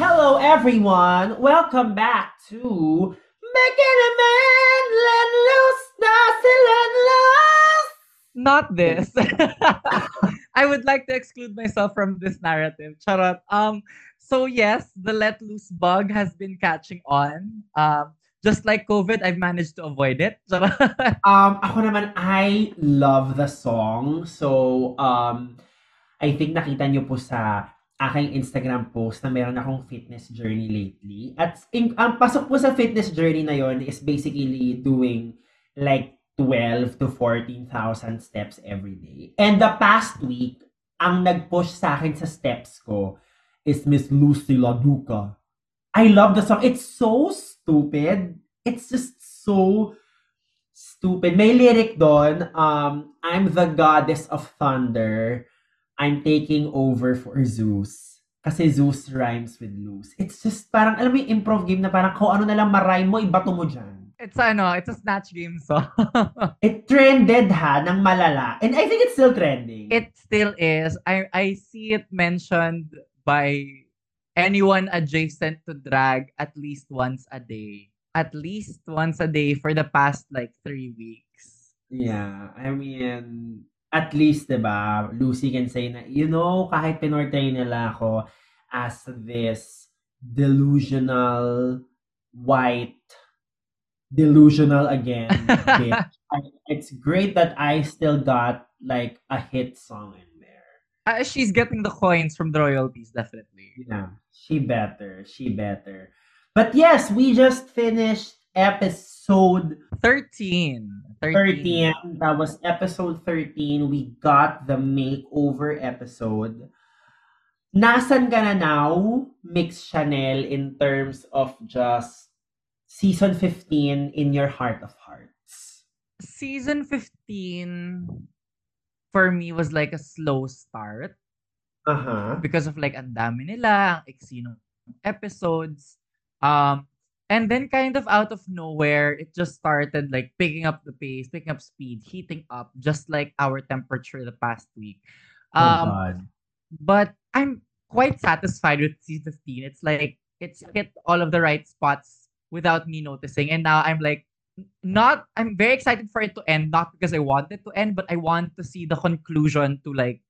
Hello, everyone. Welcome back to Making a Man Let Loose, Nasty Let Loose. Not this. I would like to exclude myself from this narrative. Charot. Um, so yes, the let loose bug has been catching on. Um, just like COVID, I've managed to avoid it. Um, ako naman, I love the song. So, um, I think nakita nyo po sa aking Instagram post na meron akong fitness journey lately. At in, ang pasok po sa fitness journey na yon is basically doing like 12 to 14,000 steps every day. And the past week, ang nag-push sa akin sa steps ko is Miss Lucy Laduca. I love the song. It's so stupid. It's just so stupid. May lyric doon, um, I'm the goddess of thunder. I'm taking over for Zeus. Kasi Zeus rhymes with loose. It's just parang, alam mo yung improv game na parang kung ano na lang marime mo, ibato mo dyan. it's ano, it's a snatch game song. It trended ha, ng malala. And I think it's still trending. it still is. I I see it mentioned by anyone adjacent to drag at least once a day. At least once a day for the past like three weeks. Yeah, I mean, at least, 'di ba, Lucy can say na, you know, kahit pinortray nila ako as this delusional, white, delusional again, It's great that I still got like a hit song in. Uh, she's getting the coins from the royalties, definitely. Yeah, she better, she better. But yes, we just finished episode 13. 13. That was episode 13. We got the makeover episode. Nasan ka na now, Mix Chanel, in terms of just season 15 in your heart of hearts? Season 15 for me was like a slow start Uh-huh. because of like ang dami nila, ang iksi ng episodes. Um, and then kind of out of nowhere, it just started like picking up the pace, picking up speed, heating up, just like our temperature the past week. Oh, Um, God. but I'm quite satisfied with season 15. It's like it's hit all of the right spots without me noticing. And now I'm like not I'm very excited for it to end, not because I want it to end, but I want to see the conclusion to like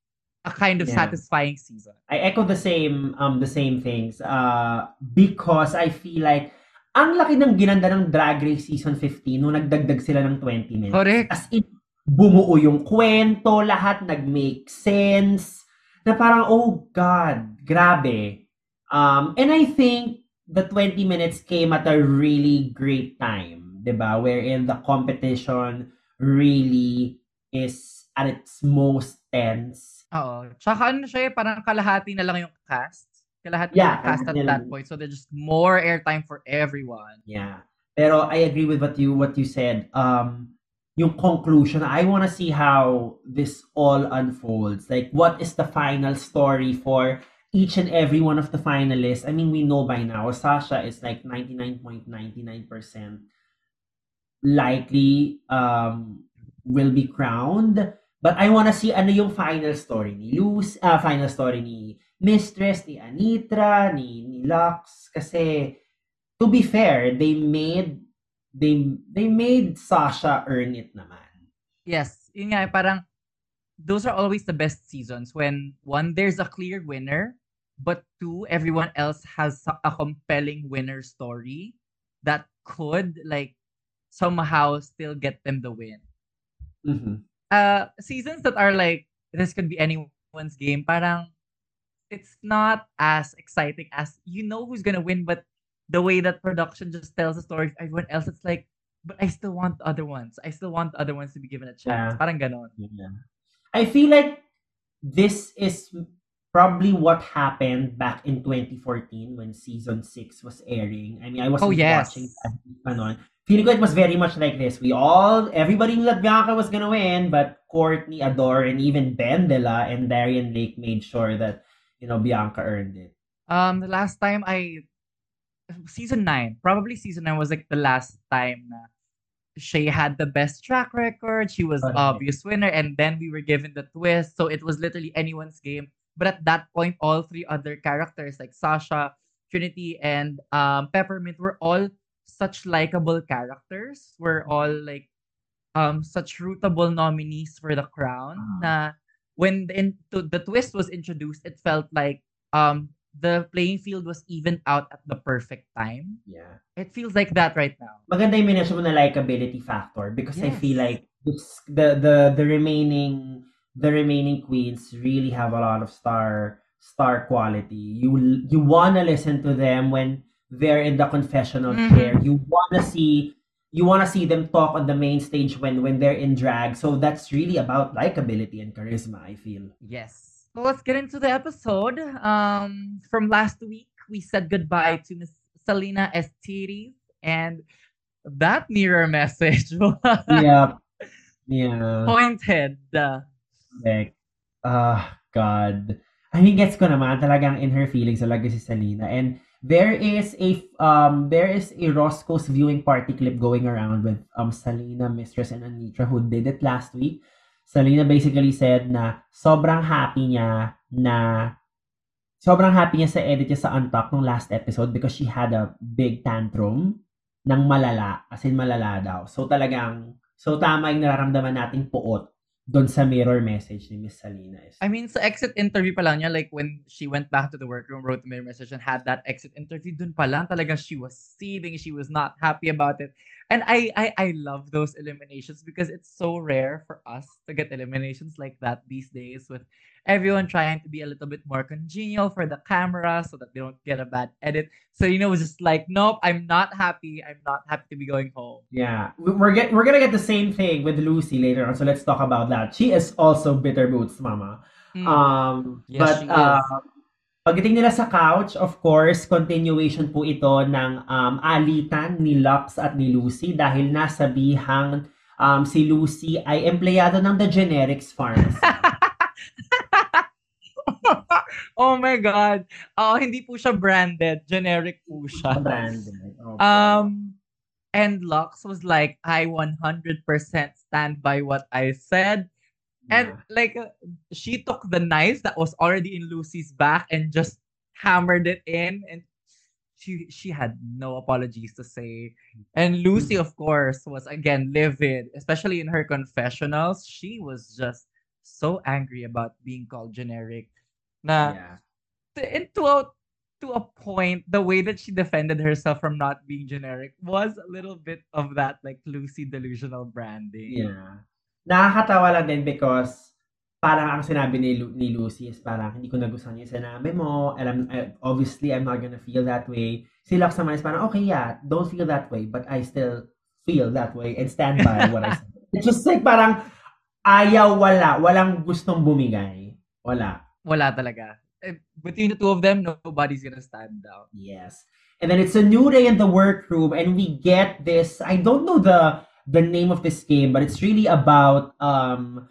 a kind of Yeah. satisfying season. I echo the same um the same things uh because I feel like ang laki ng ginanda ng Drag Race season 15 nung nagdagdag sila ng 20 minutes. Correct. As in, bumuo yung kwento, lahat nag-make sense. Na parang, oh God, grabe. Um, and I think the 20 minutes came at a really great time, 'di ba? Wherein the competition really is at its most tense. Oo. Tsaka ano siya eh, parang kalahati na lang yung cast. Kalahati Yeah, yung cast at that point. So there's just more airtime for everyone. Yeah. Pero I agree with what you what you said. Um yung conclusion, I want to see how this all unfolds. Like what is the final story for each and every one of the finalists? I mean, we know by now Sasha is like 99.99% likely um will be crowned. But I want to see ano yung final story ni Luz, ah, final story ni Mistress, ni Anetra, ni, ni Luxx. Kasi to be fair, they made they they made Sasha earn it naman. Yes, yun nga, parang those are always the best seasons when one, there's a clear winner, but two, everyone else has a compelling winner story that could like somehow still get them the win. Mhm. Uh, seasons that are like this could be anyone's game, parang it's not as exciting as you know who's gonna win, but the way that production just tells the story of everyone else, it's like, but I still want the other ones. I still want the other ones to be given a chance. Yeah. Parang ganon. Yeah. I feel like this is probably what happened back in 2014 when season 6 was airing. I mean, I wasn't Oh, yes. watching that. Feeling ko it was very much like this. We all, everybody knew that Bianca was gonna win, but Courtney, Adore, and even Ben Dela and Darienne Lake made sure that, you know, Bianca earned it. Um, the last time I season nine, probably season nine was like the last time na Shea had the best track record. She was the obvious winner, and then we were given the twist. So it was literally anyone's game. But at that point, all three other characters like Sasha, Trinity, and um, Peppermint were all such likable characters. Were all like um such rootable nominees for the crown. Ah. Na when the, in, to, the twist was introduced, it felt like um the playing field was even out at the perfect time. Yeah. It feels like that right now. Maganda yung minention mo na likability factor because I feel like this- the the the remaining the remaining queens really have a lot of star star quality. You you wanna listen to them when they're in the confessional Mhm. chair. You wanna see you wanna see them talk on the main stage when when they're in drag. So that's really about likability and charisma. I feel. Yes. So let's get into the episode. Um, from last week, we said goodbye to Miss Salina EsTitties, and that mirror message was Yeah. Yeah. pointed. Uh, Like, ah, God. I mean, gets ko naman talagang in her feelings talaga si Salina. And there is a um there is a Roscoe's viewing party clip going around with um Salina, Mistress, and Anitra who did it last week. Salina basically said na sobrang happy niya na sobrang happy niya sa edit niya sa Untucked nung last episode because she had a big tantrum ng malala, as in malala daw. So talagang, so tama yung nararamdaman nating puot doon sa mirror message ni Miss Salina. I mean, sa exit interview pa lang niya, like when she went back to the workroom, wrote the mirror message, and had that exit interview, dun pa lang talaga she was seething. She was not happy about it. And I, I, I love those eliminations because it's so rare for us to get eliminations like that these days with everyone trying to be a little bit more congenial for the camera so that they don't get a bad edit. So, you know, it was just like, nope, I'm not happy. I'm not happy to be going home. Yeah, We- we're get we're gonna get the same thing with Loosey later on. So let's talk about that. She is also bitter boots, Mama. Mm. Um, Yes, but she is. uh, pagdating nila sa couch, of course, continuation po ito ng um, alitan ni Lux at ni Lucy dahil nasabihang um, si Lucy ay empleyado ng The Generics Pharmacy. oh my God. Oh, hindi po siya branded. Generic po siya. Branded. Opo. Um, and Lux was like, I 100% stand by what I said. And Yeah. like, uh, she took the knife that was already in Loosey's back and just hammered it in. And she she had no apologies to say. And Loosey, of course, was again livid, especially in her confessionals. She was just so angry about being called generic. Na yeah. to, and to a to a point, the way that she defended herself from not being generic was a little bit of that like Loosey delusional branding. Yeah. Nakakatawa lang din because parang ang sinabi ni, Lu- ni Lucy is parang hindi ko nagustuhan yung sinabi mo. And I'm, obviously, I'm not gonna feel that way. Si Lux naman is parang, okay, yeah, don't feel that way, but I still feel that way and stand by what I said. It's just like parang ayaw, wala. Walang gustong bumigay. Wala. Wala talaga. Eh, Between the two of them, nobody's gonna stand out. Yes. And then it's a new day in the workroom, and we get this. I don't know the the name of this game, but it's really about um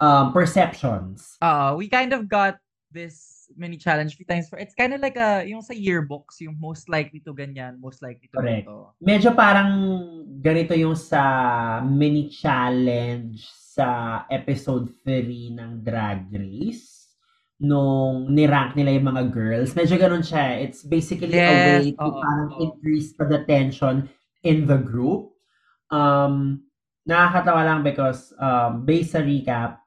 um perceptions. Uh, we kind of got this mini challenge few times for it's kind of like a yung sa yearbooks yung most likely to ganyan most likely to Correct. ganito. Medyo parang ganito yung sa mini challenge sa episode 3 ng Drag Race nung nirank nila yung mga girls. Medyo ganun siya. It's basically a Yes, way to oo, parang oo. increase the tension in the group. Um, nakakatawa lang because um, based sa recap,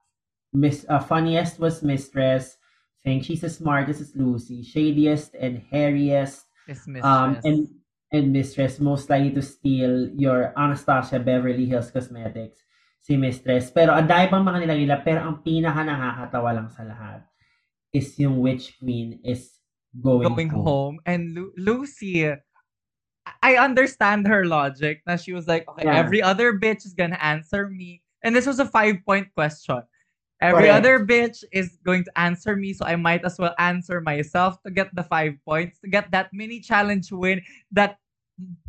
Miss, uh, funniest was Mistress. Think she's the smartest is Lucy. Shadiest and hairiest This mistress. um, and and mistress most likely to steal your Anastasia Beverly Hills Cosmetics si mistress. Pero ang dami pang mga nila, pero ang pinaka nakakatawa lang sa lahat is yung witch queen is going, going home. home and Lu- Lucy I understand her logic that she was like okay Yeah. every other bitch is gonna answer me and this was a five point question every Correct. other bitch is going to answer me so I might as well answer myself to get the five points to get that mini challenge win that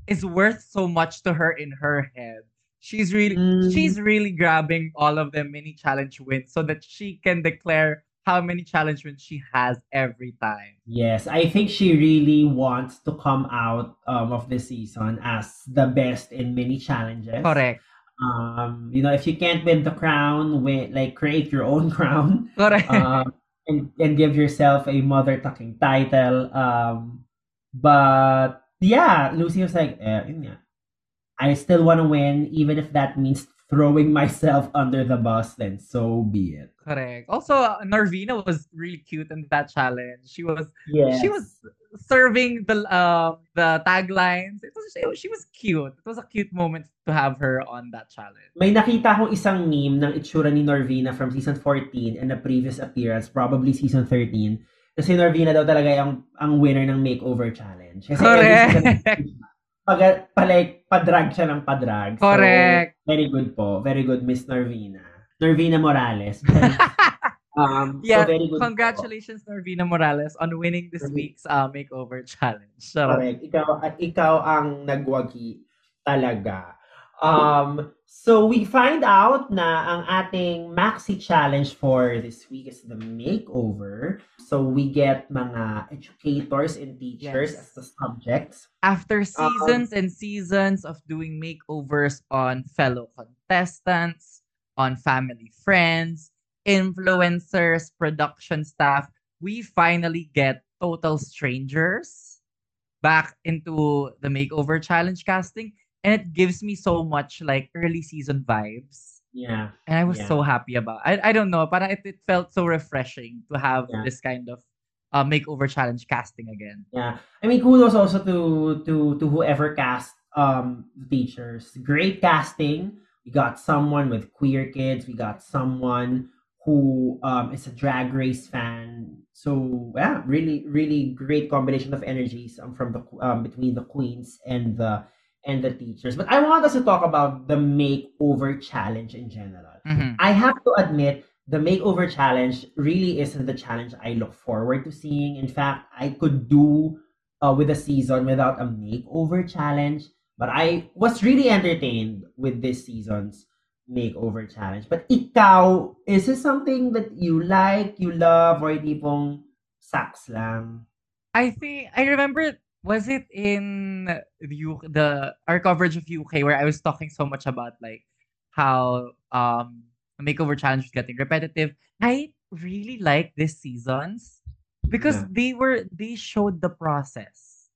is worth so much to her in her head she's really Mm. she's really grabbing all of the mini challenge wins so that she can declare how many challenge wins she has every time Yes, I think she really wants to come out um, of the season as the best in many challenges. correct Um, you know, if you can't win the crown, win, like create your own crown. Correct. Um, and, and give yourself a mother talking title. Um, but yeah, Loosey was like, eh, nga. I still want to win, even if that means throwing myself under the bus, then so be it. Correct. Also, Narvina was really cute in that challenge. She was Yes. she was serving the uh, the taglines. It was she, she was cute. It was a cute moment to have her on that challenge. May nakita akong isang meme ng itsura ni Norvina from season 14 and a previous appearance, probably season 13. Kasi Norvina daw talaga ang, ang winner ng makeover challenge. Kasi Correct. Pag, pa, like, padrag siya ng padrag. So, Correct. very good po. Very good, Miss Norvina. Norvina Morales. um, Yeah, so very good po. Congratulations, Narvina Morales, on winning this week's uh, makeover challenge. Sarap. Correct. Ikaw, at ikaw ang nagwagi talaga. Um, so we find out na ang ating maxi challenge for this week is the makeover. So we get mga educators and teachers Yes. as the subjects. After Um, seasons and seasons of doing makeovers on fellow contestants, on family friends, influencers, production staff, we finally get total strangers back into the makeover challenge casting. And it gives me so much like early season vibes. Yeah. And I was Yeah. so happy about I I don't know, but it, it felt so refreshing to have Yeah. this kind of uh, makeover challenge casting again. Yeah. I mean, kudos also to to to whoever cast um the teachers. Great casting. We got someone with queer kids. We got someone who um is a drag race fan. So yeah, really really great combination of energies um, from the um between the queens and the and the teachers. But I want us to talk about the makeover challenge in general. Mhm. I have to admit, the makeover challenge really isn't the challenge I look forward to seeing. In fact, I could do uh, with a season without a makeover challenge, but I was really entertained with this season's makeover challenge. But ikaw, is this something that you like, you love, or tipong saks lang? I think I remember was it in the UK, the our coverage of UK where I was talking so much about like how um the makeover challenge was getting repetitive. I really like this seasons because Yeah. they were they showed the process.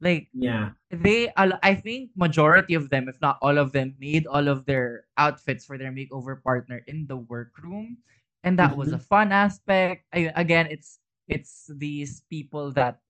Like Yeah. they I think majority of them, if not all of them, made all of their outfits for their makeover partner in the workroom. And that was a fun aspect. I, again, it's it's these people that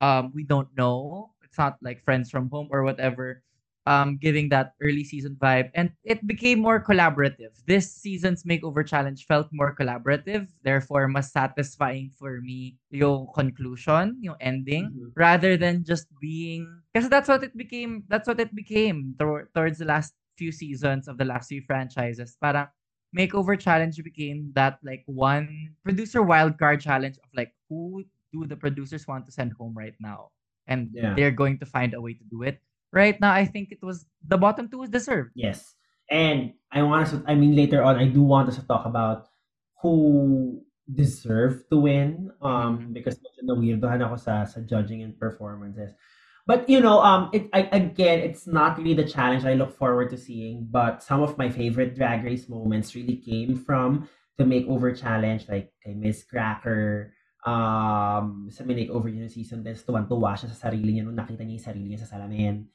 um we don't know. It's not like friends from home or whatever. Um, giving that early season vibe, and it became more collaborative. This season's makeover challenge felt more collaborative, therefore, mas satisfying for me yung conclusion, yung ending Mhm. rather than just being because that's what it became that's what it became tor- towards the last few seasons of the last few franchises parang makeover challenge became that like one producer wildcard challenge of like who do the producers want to send home right now and Yeah. they're going to find a way to do it right now i think it was the bottom two was deserved Yes. And I want us to, I mean, later on, I do want us to talk about who deserve to win. Um, Mhm. because na-weirdohan ako sa, sa judging and performances. But, you know, um, it, I, again, it's not really the challenge I look forward to seeing, but some of my favorite Drag Race moments really came from the makeover challenge, like kay Miss Cracker, um, sa makeover niya ng season 10, tuwan-tuwa siya sa sarili niya nung nakita niya yung sarili niya sa salamin.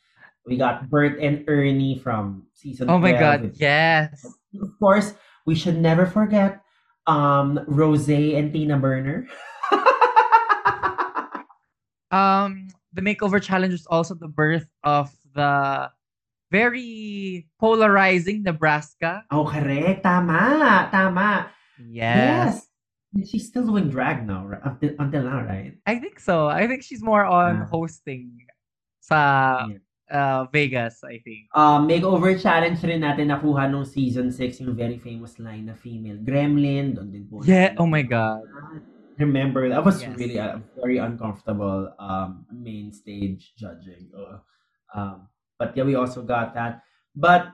We got Bert and Ernie from season oh my 12 god yes Of course, we should never forget um Rose and Tina Burner. um the makeover challenge was also the birth of the very polarizing nebraska oh, correct. Tama. Tama. yes. And She's still doing drag now, right? Until, until now, right? I think so. I think she's more on Ah. hosting sa Yeah. uh, Vegas, I think. Um, makeover challenge rin natin nakuha nung season 6 yung very famous line na female gremlin. Doon din po. Yeah, oh my God. Remember, that was Yes. really a very uncomfortable um main stage judging. Ugh. Um, but yeah, we also got that. But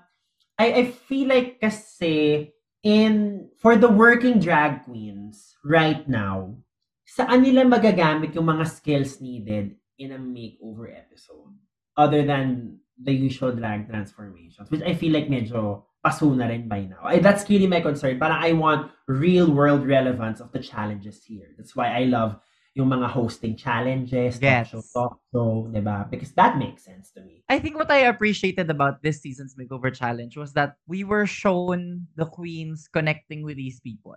I I feel like kasi in for the working drag queens right now, saan nila magagamit yung mga skills needed in a makeover episode? Other than the usual drag transformations, which I feel like medyo paso na rin by now. I, that's really my concern. Parang I want real world relevance of the challenges here. That's why I love yung mga hosting challenges, Yes. talk show, talk show, diba? Because that makes sense to me. I think what I appreciated about this season's makeover challenge was that we were shown the queens connecting with these people.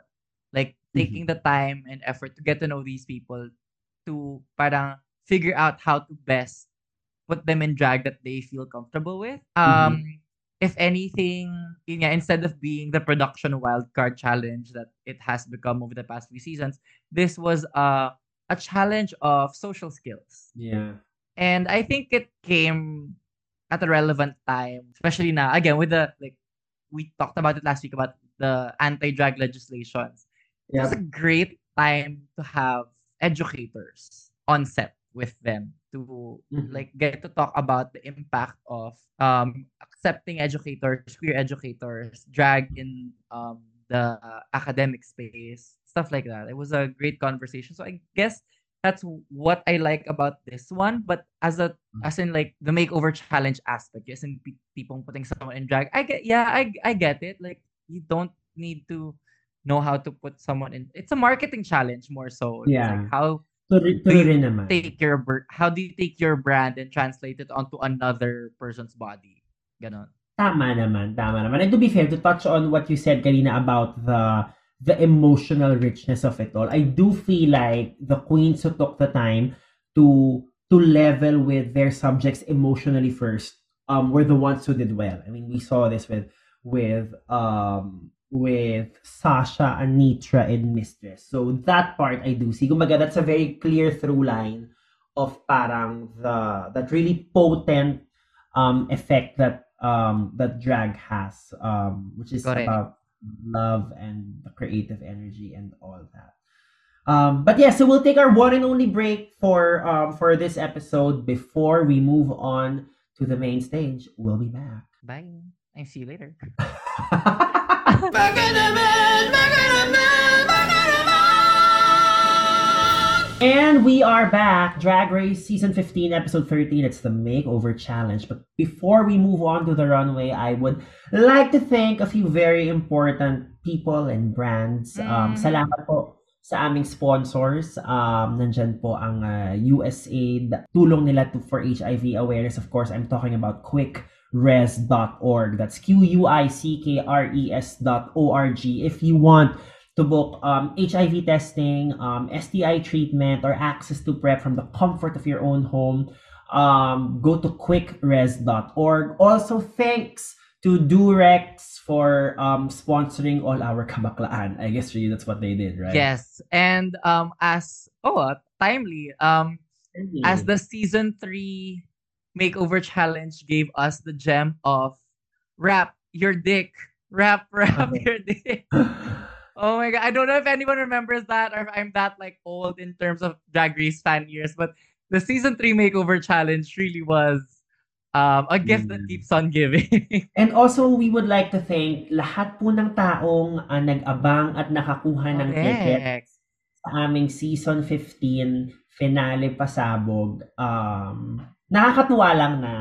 Like taking the time and effort to get to know these people to parang figure out how to best put them in drag that they feel comfortable with. Um if anything, yun nga, instead of being the production wildcard challenge that it has become over the past few seasons, this was a a challenge of social skills. Yeah. And I think it came at a relevant time, especially now, again, with the, like, we talked about it last week about the anti drag legislations. It was a great time to have educators on set with them to Mhm. like get to talk about the impact of um accepting educators, queer educators, drag in um the academic space, stuff like that. It was a great conversation. So I guess that's what I like about this one. But as a mm-hmm. as in like the makeover challenge aspect, yes, in pe- people putting someone in drag, I get yeah, I I get it. Like you don't need to know how to put someone in. It's a marketing challenge more so. Yeah. like how True, Do you naman. take your how do you take your brand and translate it onto another person's body? Ganon. Tama naman, tama naman. And to be fair, to touch on what you said kanina about the the emotional richness of it all, I do feel like the queens who took the time to to level with their subjects emotionally first um were the ones who did well. I mean, we saw this with with um with Sasha, Anetra, and Mistress. So that part I do see. Kumbaga, that's a very clear through line of parang the that really potent um effect that um that drag has um which is Correct. about love and the creative energy and all that um but yeah so we'll take our one and only break for um for this episode before we move on to the main stage we'll be back Bye. I see you later. And we are back. Drag Race Season 15, Episode 13. It's the Makeover Challenge. But before we move on to the runway, I would like to thank a few very important people and brands. Um, Mm. Salamat po sa aming sponsors. Um, nandyan po ang uh, USAID. Tulong nila to, for HIV awareness. Of course, I'm talking about quickres.org. That's Q-U-I-C-K-R-E-S E dot O-R-G. If you want to book um, HIV testing, um, STI treatment, or access to PrEP from the comfort of your own home, um, go to quickres.org. Also, thanks to Durex for um, sponsoring all our kabaklaan. I guess really that's what they did, right? Yes. And um as oh uh, timely, um as the season three makeover challenge gave us the gem of wrap your dick. Wrap wrap Okay. your dick. Oh my god, I don't know if anyone remembers that or if I'm that like old in terms of Drag Race fan years, but the season three makeover challenge really was um a gift that Mm. keeps on giving. And also, we would like to thank lahat po ng taong ah, nag-abang at nakakuha ng ticket Correct. sa aming season 15 finale pasabog. Um, nakakatuwa lang na,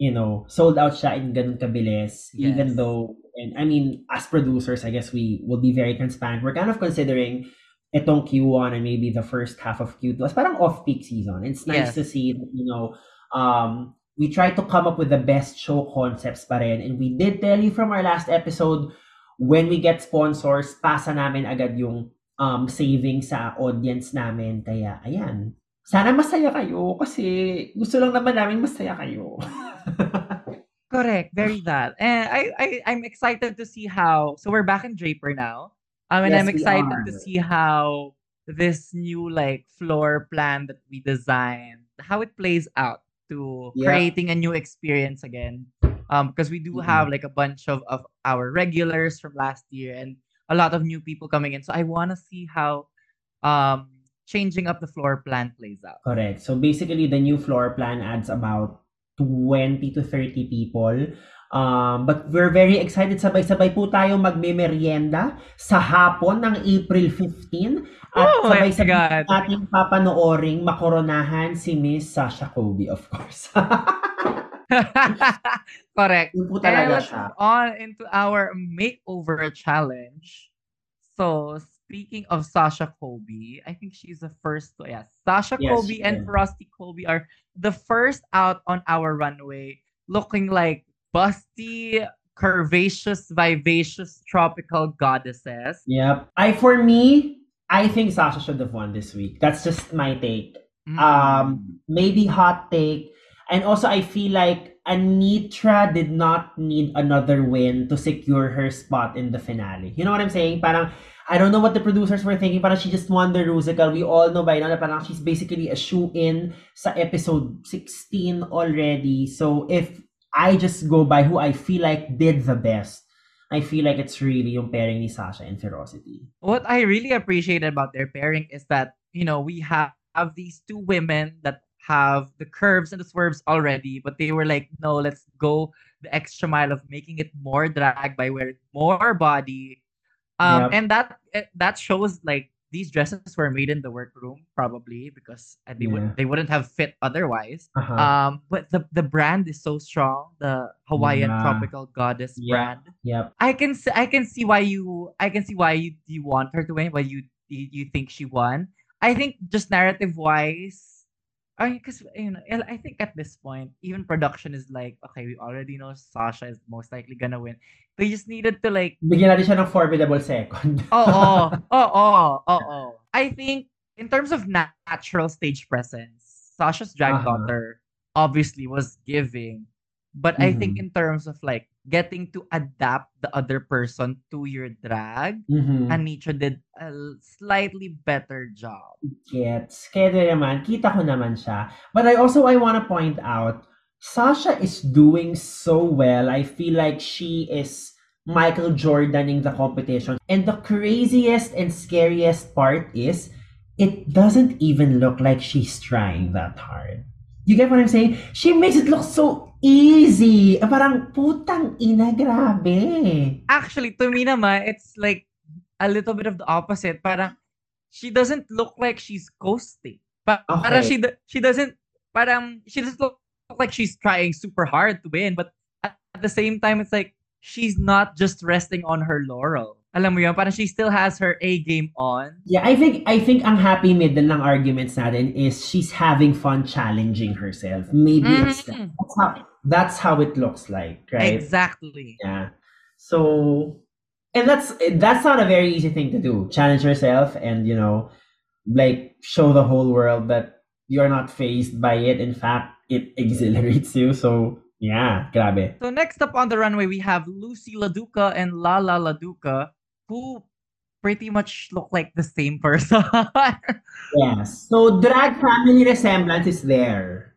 you know, sold out siya in ganun kabilis. Even Yes. though, and I mean, as producers, I guess we will be very transparent. We're kind of considering itong Q1 and maybe the first half of Q2 as parang off-peak season. It's nice Yes. to see, you know, um, we try to come up with the best show concepts pa rin. And we did tell you from our last episode, when we get sponsors, pasa namin agad yung um, saving sa audience namin. Kaya, ayan. Sana masaya kayo kasi gusto lang naman namin masaya kayo. Correct. Very that. And I, I I'm excited to see how so we're back in Draper now. Um and Yes, I'm excited to see how this new like floor plan that we designed, how it plays out to Yeah. creating a new experience again. Um because we do Mhm. have like a bunch of, of our regulars from last year and a lot of new people coming in. So I wanna see how um changing up the floor plan plays out. Correct. So basically, the new floor plan adds about 20 to 30 people. Um, but we're very excited. Sabay-sabay po tayo magme-merienda sa hapon ng April 15. At Oh sabay-sabay ating papanooring makoronahan si Miss Sasha Kobe, of course. Correct. Yun po And talaga let's siya. on into our makeover challenge. So, speaking of Sasha Colby, I think she's the first to, yeah, Sasha Yes, Colby and. Frosty Colby are the first out on our runway looking like busty, curvaceous, vivacious tropical goddesses. Yep. I for me, I think Sasha should have won this week. That's just my take. Mm. Um, maybe hot take. And also, I feel like Anitra did not need another win to secure her spot in the finale. You know what I'm saying? Parang, I don't know what the producers were thinking. Parang she just won the Rusical. We all know by now na parang she's basically a shoe-in sa episode 16 already. So, if I just go by who I feel like did the best, I feel like it's really yung pairing ni Sasha and Ferocity. what I really appreciate about their pairing is that you know we have, have these two women that have the curves and the swerves already, but they were like, no, let's go the extra mile of making it more drag by wearing more body, um, Yep. and that eh, that shows like these dresses were made in the workroom probably because they Yeah. would they wouldn't have fit otherwise. Uh-huh. Um, but the the brand is so strong, the Hawaiian Yeah. tropical goddess Yeah. brand. yep. I can see I can see why you I can see why you you want her to win, why you, you think she won. I think just narrative wise, I because you know I think at this point even production is like okay we already know Sasha is most likely gonna win. They just needed to like Bigyan natin siya ng formidable second. oh oh oh oh oh oh. I think in terms of natural stage presence, Sasha's drag Uh-huh. daughter obviously was giving, but I think Mhm. in terms of like getting to adapt the other person to your drag, Mhm. Anetra did a slightly better job. Gets. Kaya naman, kita ko naman siya. But I also, I want to point out, Sasha is doing so well. I feel like she is Michael Jordaning the competition. And the craziest and scariest part is, it doesn't even look like she's trying that hard. You get what I'm saying? She makes it look so easy. Parang, putang ina, grabe. Actually, to me naman, it's like a little bit of the opposite. Parang she doesn't look like she's coasting. Pa- Parang she she doesn't parang she doesn't look like she's trying super hard to win, but at, at the same time, it's like she's not just resting on her laurel. Alam mo yun, parang she still has her A game on. Yeah, I think I think ang happy middle ng arguments natin is she's having fun challenging herself. Maybe it's mm-hmm. that. That's how, that's how it looks like, right? Exactly. Yeah. So, and that's that's not a very easy thing to do. Challenge yourself and you know, like show the whole world that you're not fazed by it. In fact, it exhilarates you. So yeah, grabe. So next up on the runway, we have Loosey LaDuca and Lala Laduca, who pretty much look like the same person. Yes. So drag family resemblance is there.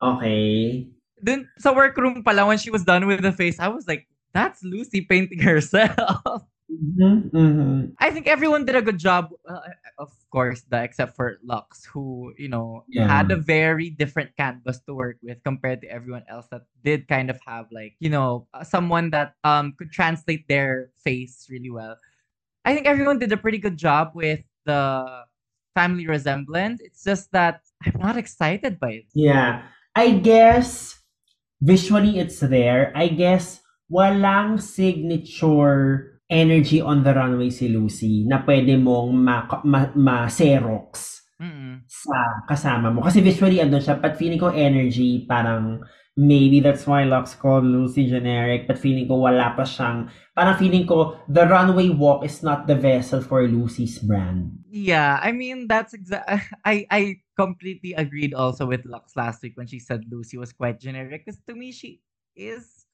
Okay. Dun sa workroom pala, when she was done with the face, I was like, that's Loosey painting herself. hmm hmm I think everyone did a good job, uh, of course, the, except for Luxx, who, you know, Yeah. had a very different canvas to work with compared to everyone else that did kind of have, like, you know, uh, someone that um could translate their face really well. I think everyone did a pretty good job with the family resemblance. It's just that I'm not excited by it. Yeah. I guess visually it's there. I guess walang signature energy on the runway si Lucy na pwede mong ma- ma- ma-xerox Mm-mm. sa kasama mo. Kasi visually andun siya, but feeling ko energy, parang maybe that's why Lux called Lucy generic, but feeling ko wala pa siyang, parang feeling ko the runway walk is not the vessel for Lucy's brand. Yeah, I mean that's exact. I I completely agreed also with Luxx last week when she said Loosey was quite generic. Because to me, she is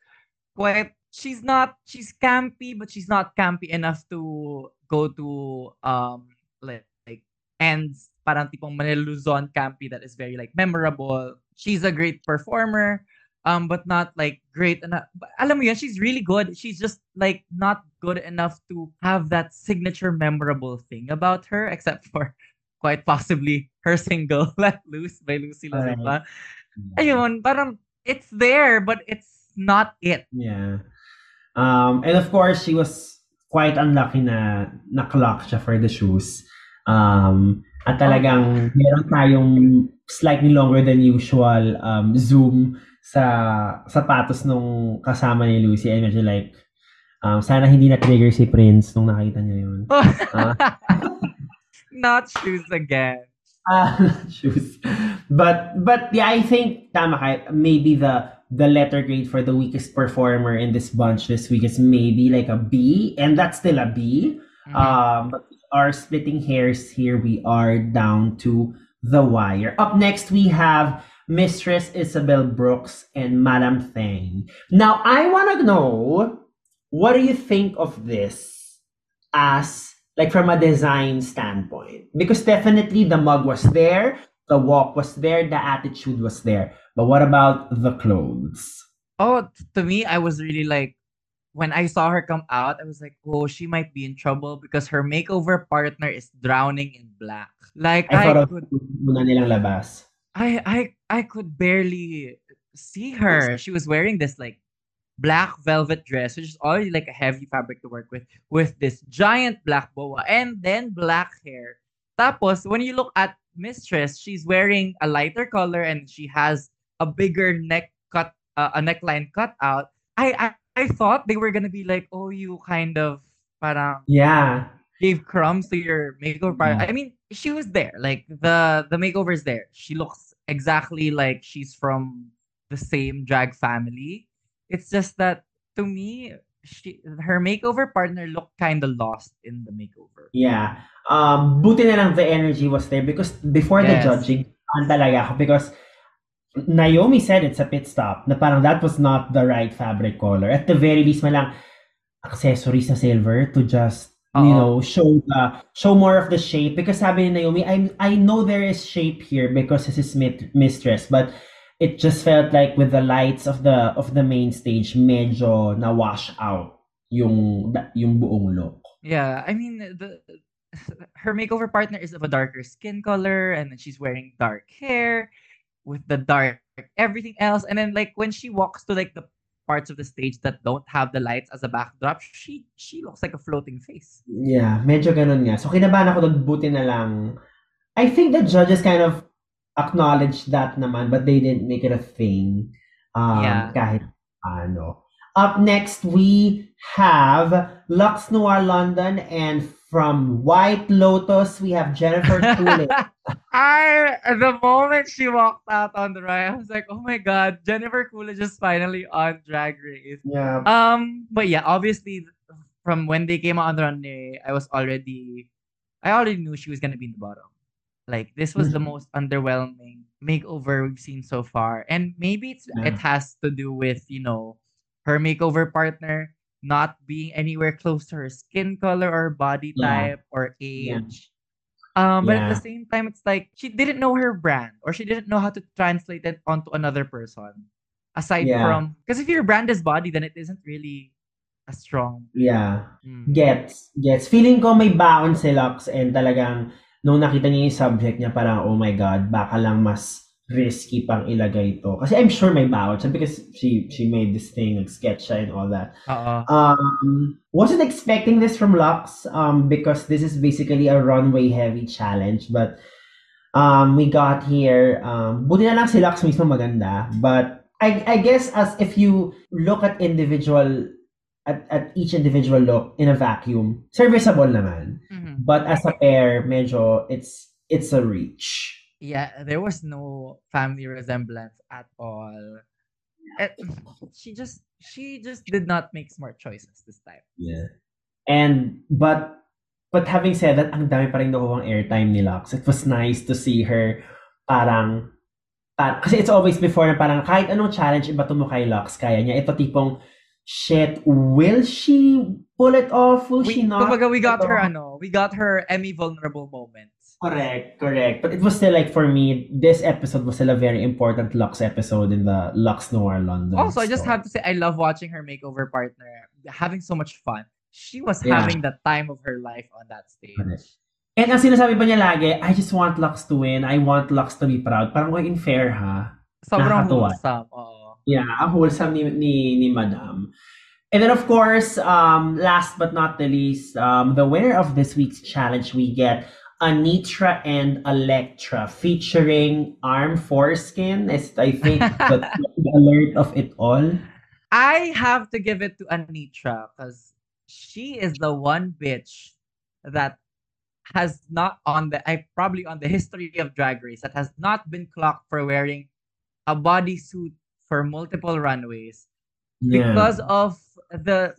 quite. She's not. She's campy, but she's not campy enough to go to um like like ends. Parang tipong Manila Luzon campy that is very like memorable. She's a great performer, um, but not like great enough. But alam mo yun, she's really good. She's just like not good enough to have that signature memorable thing about her, except for quite possibly her single "Let Loose" by Lucy. Lazuka. Ayun, parang it's there, but it's not it. Yeah. Um, and of course, she was quite unlucky na na-clock siya for the shoes. Um, at talagang meron tayong slightly longer than usual um, zoom sa sapatos nung kasama ni Lucy. I medyo like, um, sana hindi na-trigger si Prince nung nakita niya yun. Ah. Not shoes again. Shoes. But but yeah, I think tama ka. Maybe the the letter grade for the weakest performer in this bunch this week is maybe like a B, and that's still a B. Mhm. Um, but we are splitting hairs here. We are down to the wire. Up next, we have Mistress Isabelle Brooks and Madame Thang. Now, I want to know what do you think of this as like from a design standpoint? Because definitely the mug was there, the walk was there, the attitude was there. But what about the clothes? Oh, to me, I was really like, when I saw her come out, I was like, oh, she might be in trouble because her makeover partner is drowning in black. Like I I, could, muna nilang labas. I, I, I could barely see her. She was wearing this like black velvet dress, which is already like a heavy fabric to work with, with this giant black boa and then black hair. Tapos, when you look at Mistress, she's wearing a lighter color and she has a bigger neck cut, uh, a neckline cut out. I, I, I thought they were gonna be like, oh, you kind of parang Yeah. gave crumbs to your makeover. Yeah. I mean, she was there. Like the the makeover is there. She looks exactly like she's from the same drag family. It's just that to me, she her makeover partner looked kind of lost in the makeover. Yeah. Um, buti na lang the energy was there because before the judging, ang talaga ako because Naomi said it's a pit stop na parang that was not the right fabric color. At the very least, man lang accessories na silver to just you know show the show more of the shape because sabi ni Naomi I I know there is shape here because this is mit- mistress but it just felt like with the lights of the of the main stage medyo na wash out yung yung buong look. Yeah, I mean the her makeover partner is of a darker skin color, and then she's wearing dark hair with the dark everything else. And then like when she walks to like the parts of the stage that don't have the lights as a backdrop, she she looks like a floating face. Yeah, medyo ganun nga. So, kinabahan ako doon, buti na lang. I think the judges kind of acknowledged that naman, but they didn't make it a thing. Um, Yeah. Kahit ano. Up next, we have Luxx Noir London, and from White Lotus, we have Jennifer Coolidge. I the moment she walked out on the ride, I was like, oh my god, Jennifer Coolidge is finally on Drag Race. yeah. Um, but yeah, obviously from when they came out on the runway, I was already I already knew she was gonna be in the bottom. Like this was the Mhm. most underwhelming makeover we've seen so far. And maybe it's Yeah. it has to do with, you know, her makeover partner not being anywhere close to her skin color or body Yeah. type or Yeah. age. Um, but at the same time, it's like she didn't know her brand or she didn't know how to translate it onto another person. Aside from because if your brand is body, then it isn't really a strong. Yeah. Mm. Gets. Gets. Feeling ko may baon si Luxx and talagang nung nakita niya yung subject niya parang, oh my God, baka lang mas risky pang ilagay ito. Kasi I'm sure may baon siya because she she made this thing, like sketch siya and all that. Oo. Um, wasn't expecting this from Lux um, because this is basically a runway heavy challenge. But um, we got here. Um, buti na lang si Lux mismo maganda. But I, I guess as if you look at individual at, at each individual look in a vacuum, serviceable naman. Mhm. But as a pair, medyo it's it's a reach. Yeah, there was no family resemblance at all. Eh, she just she just did not make smart choices this time. Yeah. And but but having said that, ang dami pa rin nakuha airtime ni Lux. It was nice to see her parang par, kasi it's always before na parang kahit anong challenge iba mo kay Lux, kaya niya. Ito tipong shit, will she pull it off? Will she We, not? kumbaga, we got her ano, we got her Emmy vulnerable moments. Correct, correct. But it was still like for me, this episode was still a very important Luxx episode in the Luxx Noir London. Also, I just have to say I love watching her makeover partner having so much fun. She was Yeah. having the time of her life on that stage. Correct. And ang sinasabi pa niya lagi, I just want Luxx to win. I want Luxx to be proud. Parang okay, unfair ha. Sobrang Nakakatuwa. wholesome. Oo. Yeah, ang wholesome ni, ni, ni Madam. And then of course, um, last but not the least, um, the winner of this week's challenge, we get Anetra and Electra featuring Arm Foreskin is I think the, the alert of it all. I have to give it to Anetra because she is the one bitch that has not on the I probably on the history of Drag Race that has not been clocked for wearing a bodysuit for multiple runways Yeah. because of the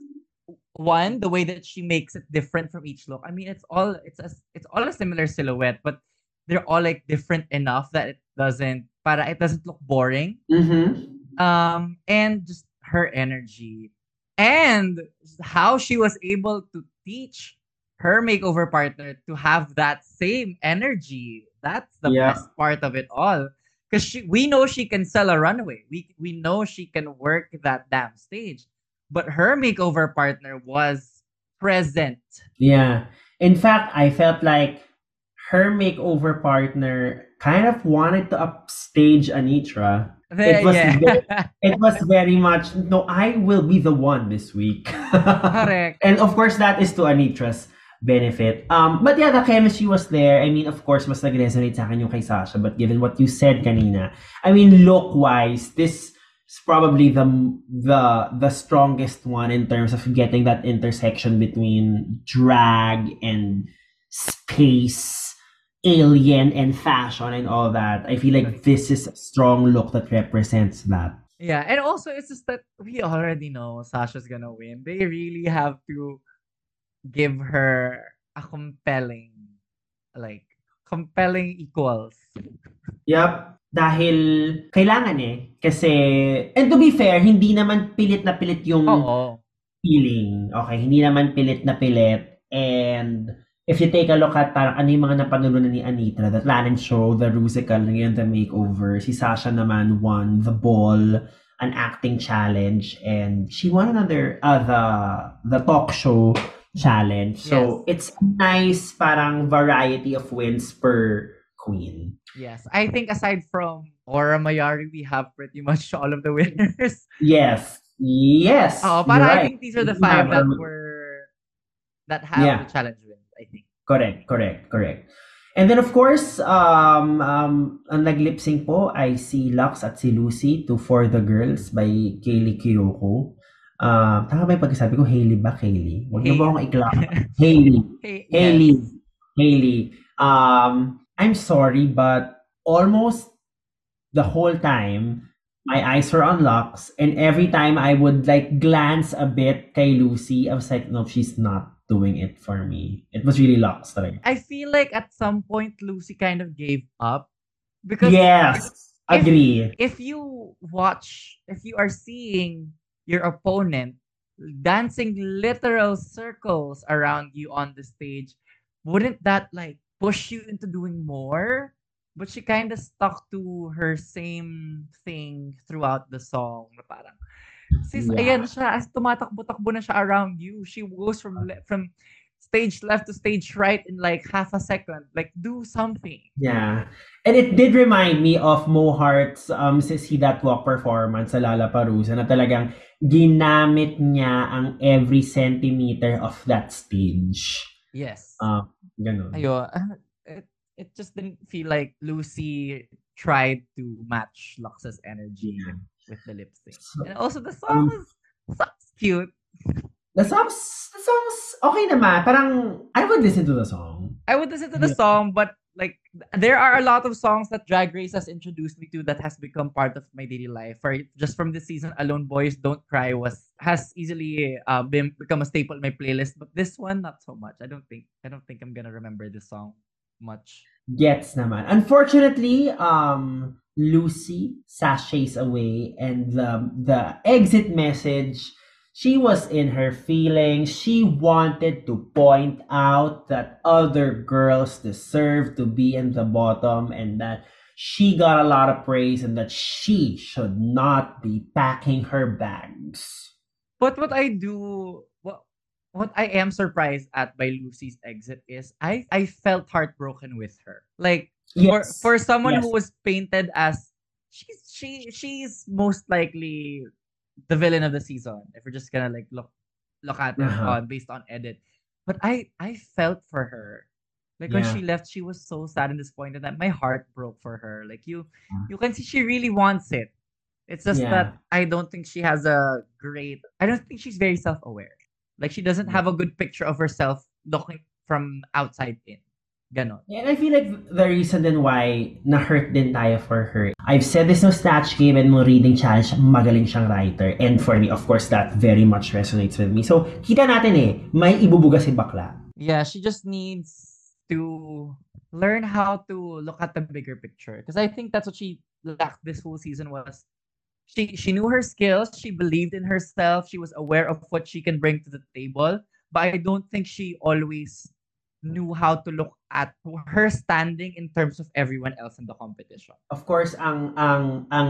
one the way that she makes it different from each look. I mean, it's all it's a it's all a similar silhouette, but they're all like different enough that it doesn't para it doesn't look boring. Mm-hmm. Um, and just her energy and how she was able to teach her makeover partner to have that same energy. That's the Yeah. best part of it all. Because she, we know she can sell a runway. We we know she can work that damn stage. But her makeover partner was present. Yeah. In fact, I felt like her makeover partner kind of wanted to upstage Anetra. There, was yeah. very- It was very much, no, I will be the one this week. Correct. and of course, that is to Anetra's benefit. Um, but yeah, the chemistry was there. I mean, of course, mas nag-resonate sa akin yung kay Sasha. But given what you said kanina, I mean, look-wise, this is probably the the the strongest one in terms of getting that intersection between drag and space, alien and fashion and all that. I feel like this is a strong look that represents that. Yeah, and also it's just that we already know Sasha's gonna win. They really have to give her a compelling, like, compelling equals. Yup. Dahil kailangan eh. Kasi, and to be fair, hindi naman pilit na pilit yung Oo. feeling. Okay, hindi naman pilit na pilit. And if you take a look at parang ano yung mga napanood ni Anitra, the talent show, the musical, ngayon the makeover, si Sasha naman won the ball, an acting challenge, and she won another, uh, the, the talk show challenge. So, it's nice parang variety of wins per queen. Yes. I think aside from Aura Mayari, we have pretty much all of the winners. Yes. Yes. Oh, but I right. think these are the five that were that have Yeah. the challenge wins, I think. Correct, correct, correct. And then of course, um, um, ang nag-lip sync po ay si Lux at si Lucy to For the Girls by Kaylee Kiyoko. Um, tama ba yung pagkasabi ko? Hailey ba? Kaylee? Huwag Hey- ba akong iklap? Hailey. Hey, Hailey. yes. Hailey. Um, I'm sorry, but almost the whole time, my eyes were on Luxx, and every time I would like glance a bit kay Loosey, I was like, no, she's not doing it for me. It was really Luxx talaga. I feel like at some point Loosey kind of gave up because Yes, if- agree. if you watch, if you are seeing your opponent dancing literal circles around you on the stage, wouldn't that like push you into doing more? But she kind of stuck to her same thing throughout the song. Na parang, sis, Yeah. ayan siya, as tumatakbo-takbo na siya around you. She goes from from stage left to stage right in like half a second. Like, do something. Yeah. And it did remind me of Mo Heart's um, See That Walk performance sa Lollapalooza na talagang ginamit niya ang every centimeter of that stage. Yes. Uh, ganun. Ayo, it, it just didn't feel like Loosey tried to match Luxx's energy Yeah. with the lip sync. So, And also the song um, was sounds cute. The songs, the songs, okay naman. Parang, I would listen to the song. I would listen to the Yeah. song, but like there are a lot of songs that Drag Race has introduced me to that has become part of my daily life. For just from this season alone, "Boys Don't Cry" was has easily uh, been become a staple in my playlist. But this one, not so much. I don't think I don't think I'm gonna remember this song much. Gets naman. Unfortunately, um, Loosey sashays away and the, the exit message, she was in her feelings. She wanted to point out that other girls deserve to be in the bottom and that she got a lot of praise and that she should not be packing her bags. But what I do, what what I am surprised at by Loosey's exit is I I felt heartbroken with her. Like Yes. for for someone Yes. who was painted as she's she she's most likely the villain of the season. If we're just gonna like look look at it Uh-huh. on based on edit, but I I felt for her. Like when she left, she was so sad and disappointed that my heart broke for her. Like you, Yeah. you can see she really wants it. It's just Yeah. that I don't think she has a great. I don't think she's very self-aware. Like she doesn't Yeah. have a good picture of herself looking from outside in. Ganon. And I feel like the reason then why na-hurt din tayo for her. I've said this no Snatch Game and no Reading Challenge, magaling siyang writer. And for me, of course, that very much resonates with me. So, kita natin eh, may ibubuga si bakla. Yeah, she just needs to learn how to look at the bigger picture. Because I think that's what she lacked this whole season was she she knew her skills, she believed in herself, she was aware of what she can bring to the table, but I don't think she always knew how to look at her standing in terms of everyone else in the competition. Of course, ang ang ang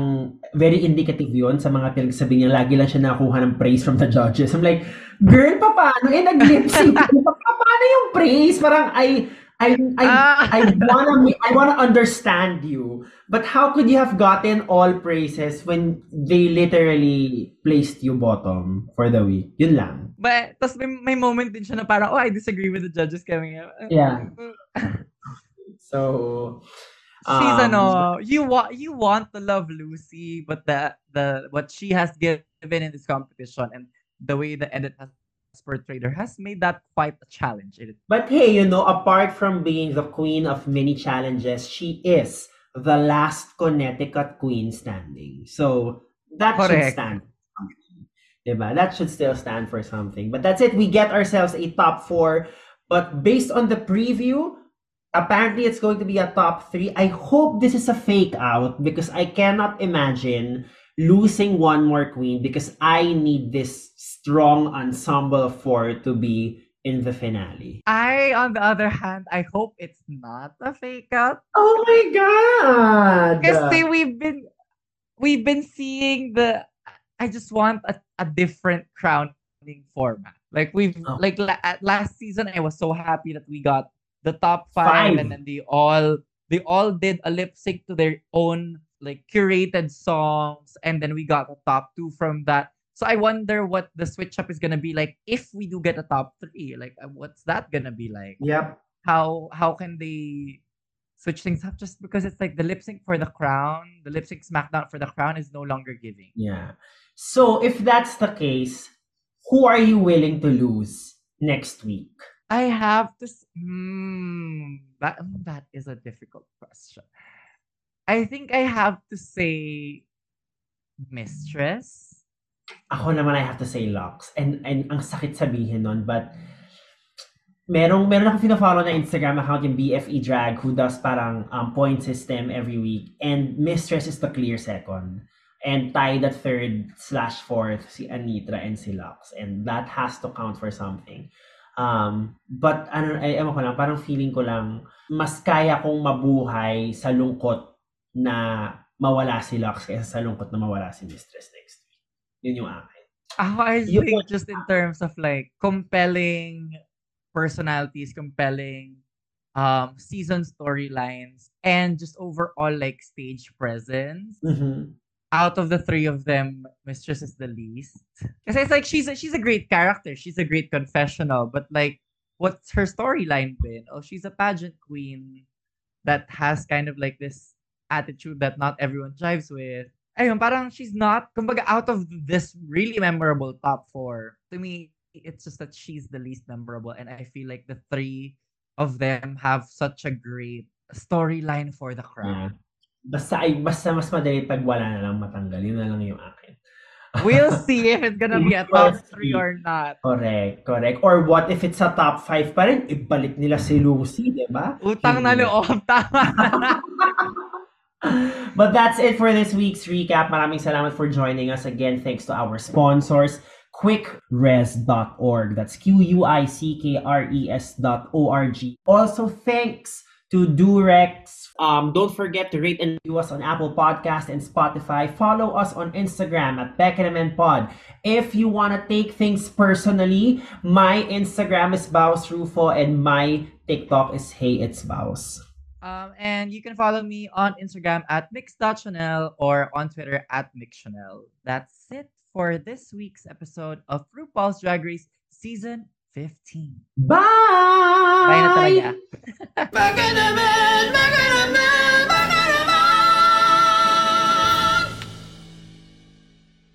very indicative yon sa mga pinagsabi niya, lagi lang siya nakuha ng praise from the judges. I'm like, girl, paano? Eh, nag-lip sync. paano yung praise? Parang, I, I, I, Ah! I wanna, I wanna understand you. But how could you have gotten all praises when they literally placed you bottom for the week? Yun lang. But tas may, may moment din siya na parang, oh, I disagree with the judges kami. Yeah. So, She's um, ano, you want you want to love Loosey, but the the what she has given in this competition and the way the edit has portrayed her has made that quite a challenge. But hey, you know, apart from being the queen of many challenges, she is the last Connecticut queen standing. So that should stand. Diba? That should still stand for something. But that's it. We get ourselves a top four. But based on the preview, apparently it's going to be a top three. I hope this is a fake out because I cannot imagine losing one more queen because I need this strong ensemble of four to be in the finale. I, on the other hand, I hope it's not a fake out. Oh my god! Kasi we've been we've been seeing the I just want a, a different crowning format. Like we've Oh. like last season I was so happy that we got the top five, Five. and then they all they all did a lip sync to their own like curated songs and then we got a top two from that. So I wonder what the switch up is gonna be like if we do get a top three. Like uh, what's that gonna be like? Yep. how how can they switch things up just because it's like the lip sync for the crown the lip sync smackdown for the crown is no longer giving Yeah. So if that's the case, who are you willing to lose next week? i have this mm, that that is a difficult question i think i have to say mistress Ako naman I have to say Lux. And and ang sakit sabihin nun, but merong meron akong fina-follow na Instagram account yung BFE Drag who does parang um, point system every week. And Mistress is the clear second. And tied at third slash fourth si Anitra and si Lux. And that has to count for something. Um, but ano, ay, ewan ko lang, parang feeling ko lang, mas kaya kong mabuhay sa lungkot na mawala si Luxx kaysa sa lungkot na mawala si Mistress next week. Yun yung akin. Ako, I think just in terms of like compelling personalities, compelling um season storylines, and just overall like stage presence. Mhm. out of the three of them, Mistress is the least. Because it's like she's a, she's a great character. She's a great confessional, but like, what's her storyline been? Oh, she's a pageant queen that has kind of like this attitude that not everyone jives with. Ayun, parang she's not, kumbaga, out of this really memorable top four, to me, it's just that she's the least memorable. And I feel like the three of them have such a great storyline for the Yeah. crown. Basta, ay, basta mas madali pag wala na lang matanggal. Yun na lang yung akin. We'll see if it's gonna be a top three see. or not. Correct, correct. Or what if it's a top 5 pa rin, ibalik nila si Lucy, di ba? Utang na Hindi. loob, tama. But that's it for this week's recap. Maraming salamat for joining us again. Thanks to our sponsors, quickres.org. That's Q-U-I-C-K-R-E-S dot O-R-G. Also, thanks to Durex. Um, don't forget to rate and review us on Apple Podcast and Spotify. Follow us on Instagram at Beckenham Pod. If you want to take things personally, my Instagram is Baus Rufo and my TikTok is Hey It's Baus. Um, and you can follow me on Instagram at mix.chanel or on Twitter at mixchanel. That's it for this week's episode of RuPaul's Drag Race Season 15. Bye! Bye na talaga.